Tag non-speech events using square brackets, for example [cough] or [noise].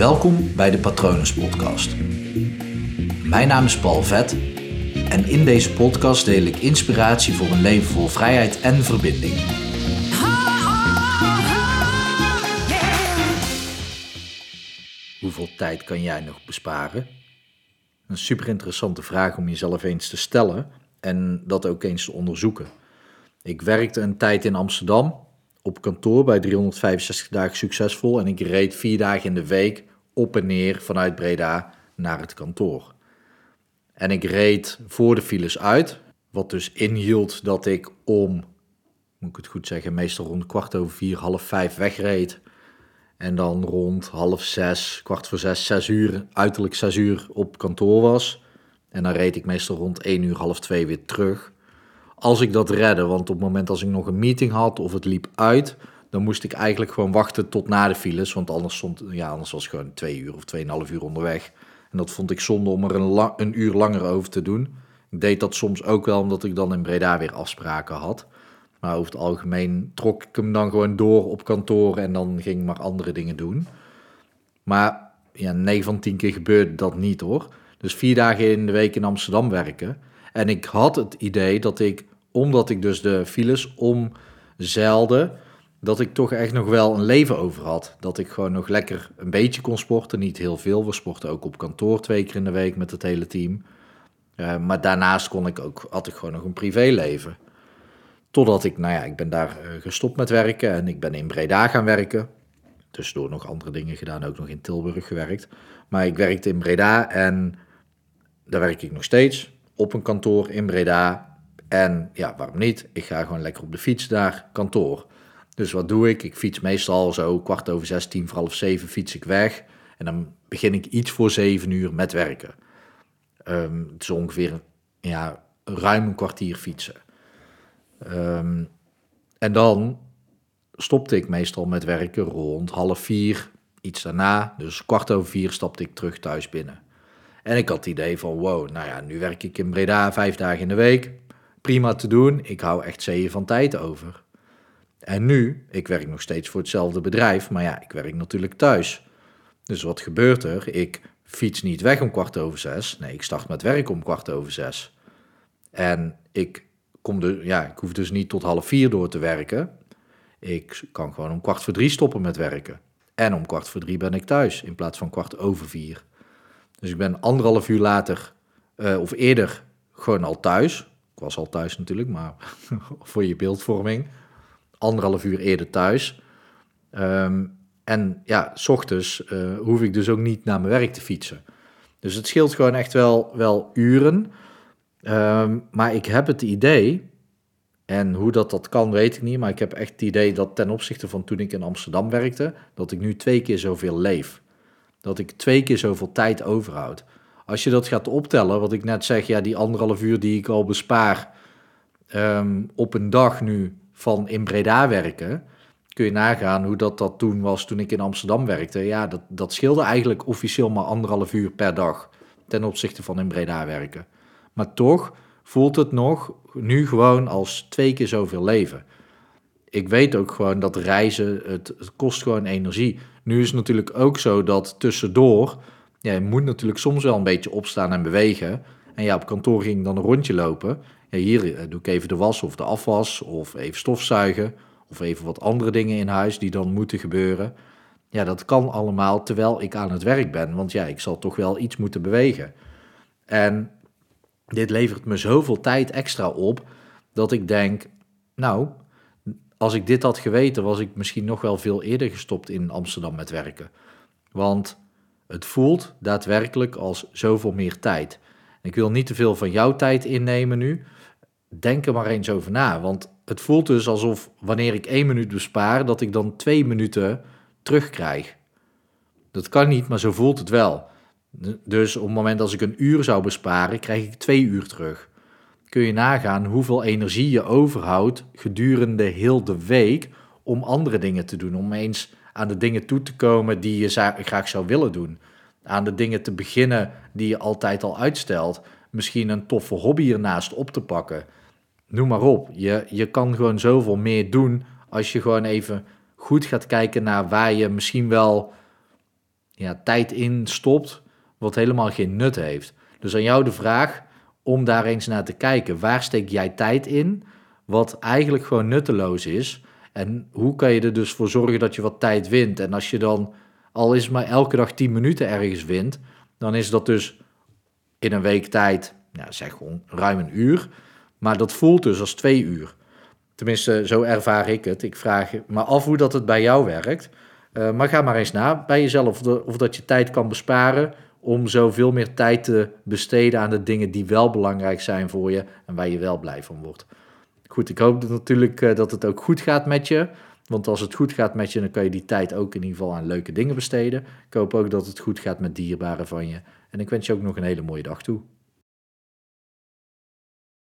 Welkom bij de Patronus Podcast. Mijn naam is Paul Vet en in deze podcast deel ik inspiratie voor een leven vol vrijheid en verbinding. Hoeveel tijd kan jij nog besparen? Een super interessante vraag om jezelf eens te stellen en dat ook eens te onderzoeken. Ik werkte een tijd in Amsterdam op kantoor bij 365 dagen succesvol en ik reed vier dagen in de week op en neer vanuit Breda naar het kantoor. En ik reed voor de files uit, wat dus inhield dat ik om, moet ik het goed zeggen, meestal rond kwart over vier, half vijf wegreed. En dan rond half zes, kwart voor zes, zes uur, uiterlijk zes uur op kantoor was. En dan reed ik meestal rond één uur, half twee weer terug. Als ik dat redde, want op het moment als ik nog een meeting had of het liep uit, dan moest ik eigenlijk gewoon wachten tot na de files. Want anders, stond, ja, anders was het gewoon twee uur of tweeënhalf uur onderweg. En dat vond ik zonde om er een, een uur langer over te doen. Ik deed dat soms ook wel omdat ik dan in Breda weer afspraken had. Maar over het algemeen trok ik hem dan gewoon door op kantoor en dan ging ik maar andere dingen doen. Maar ja, 9 van 10 keer gebeurde dat niet hoor. Dus vier dagen in de week in Amsterdam werken. En ik had het idee dat ik, omdat ik dus de files omzeilde, dat ik toch echt nog wel een leven over had. Dat ik gewoon nog lekker een beetje kon sporten, niet heel veel. We sporten ook op kantoor twee keer in de week met het hele team. Uh, maar daarnaast kon ik ook, had ik gewoon nog een privéleven. Totdat ik, nou ja, ik ben daar uh, gestopt met werken en ik ben in Breda gaan werken. Tussendoor nog andere dingen gedaan, ook nog in Tilburg gewerkt. Maar ik werkte in Breda en daar werk ik nog steeds op een kantoor in Breda. En ja, waarom niet? Ik ga gewoon lekker op de fiets naar kantoor. Dus wat doe ik? Ik fiets meestal zo kwart over zes, tien voor half zeven fiets ik weg. En dan begin ik iets voor zeven uur met werken. Um, het is ongeveer ja, ruim een kwartier fietsen. Um, en dan stopte ik meestal met werken rond half vier, iets daarna. Dus kwart over vier stapte ik terug thuis binnen. En ik had het idee van, wow, nou ja, nu werk ik in Breda vijf dagen in de week. Prima te doen, ik hou echt zeeën van tijd over. En nu, ik werk nog steeds voor hetzelfde bedrijf, maar ja, ik werk natuurlijk thuis. Dus wat gebeurt er? Ik fiets niet weg om kwart over zes. Nee, ik start met werk om kwart over zes. En ik, kom de, ja, ik hoef dus niet tot half vier door te werken. Ik kan gewoon om kwart voor drie stoppen met werken. En om kwart voor drie ben ik thuis in plaats van kwart over vier. Dus ik ben anderhalf uur later, uh, of eerder, gewoon al thuis. Ik was al thuis natuurlijk, maar [laughs] voor je beeldvorming anderhalf uur eerder thuis. Um, en ja, s ochtends uh, hoef ik dus ook niet naar mijn werk te fietsen. Dus het scheelt gewoon echt wel, wel uren. Um, maar ik heb het idee, en hoe dat, dat kan weet ik niet, maar ik heb echt het idee dat ten opzichte van toen ik in Amsterdam werkte, dat ik nu twee keer zoveel leef. Dat ik twee keer zoveel tijd overhoud. Als je dat gaat optellen, wat ik net zeg, ja, die anderhalf uur die ik al bespaar um, op een dag nu van in Breda werken, kun je nagaan hoe dat, dat toen was toen ik in Amsterdam werkte. Ja, dat, dat scheelde eigenlijk officieel maar anderhalf uur per dag ten opzichte van in Breda werken. Maar toch voelt het nog nu gewoon als twee keer zoveel leven. Ik weet ook gewoon dat reizen, het, kost gewoon energie. Nu is het natuurlijk ook zo dat tussendoor, ja, je moet natuurlijk soms wel een beetje opstaan en bewegen. En ja, op kantoor ging ik dan een rondje lopen ja, hier eh, doe ik even de was of de afwas of even stofzuigen of even wat andere dingen in huis die dan moeten gebeuren. Ja, dat kan allemaal terwijl ik aan het werk ben, want ja, ik zal toch wel iets moeten bewegen. En dit levert me zoveel tijd extra op dat ik denk, nou, als ik dit had geweten, was ik misschien nog wel veel eerder gestopt in Amsterdam met werken. Want het voelt daadwerkelijk als zoveel meer tijd. Ik wil niet te veel van jouw tijd innemen nu, denk er maar eens over na. Want het voelt dus alsof wanneer ik één minuut bespaar, dat ik dan twee minuten terugkrijg. Dat kan niet, maar zo voelt het wel. Dus op het moment als ik een uur zou besparen, krijg ik twee uur terug. Kun je nagaan hoeveel energie je overhoudt gedurende heel de week om andere dingen te doen. Om eens aan de dingen toe te komen die je graag zou willen doen. Aan de dingen te beginnen die je altijd al uitstelt. Misschien een toffe hobby ernaast op te pakken noem maar op. Je, je kan gewoon zoveel meer doen als je gewoon even goed gaat kijken naar waar je misschien wel ja, tijd in stopt wat helemaal geen nut heeft. Dus aan jou de vraag om daar eens naar te kijken. Waar steek jij tijd in wat eigenlijk gewoon nutteloos is? En hoe kan je er dus voor zorgen dat je wat tijd wint? En als je dan al is maar elke dag 10 minuten ergens wint, dan is dat dus in een week tijd, ja, zeg gewoon ruim een uur. Maar dat voelt dus als twee uur. Tenminste, zo ervaar ik het. Ik vraag me af hoe dat het bij jou werkt. Uh, maar ga maar eens na bij jezelf of, of dat je tijd kan besparen om zoveel meer tijd te besteden aan de dingen die wel belangrijk zijn voor je en waar je wel blij van wordt. Goed, ik hoop natuurlijk uh, dat het ook goed gaat met je. Want als het goed gaat met je, dan kan je die tijd ook in ieder geval aan leuke dingen besteden. Ik hoop ook dat het goed gaat met dierbaren van je. En ik wens je ook nog een hele mooie dag toe.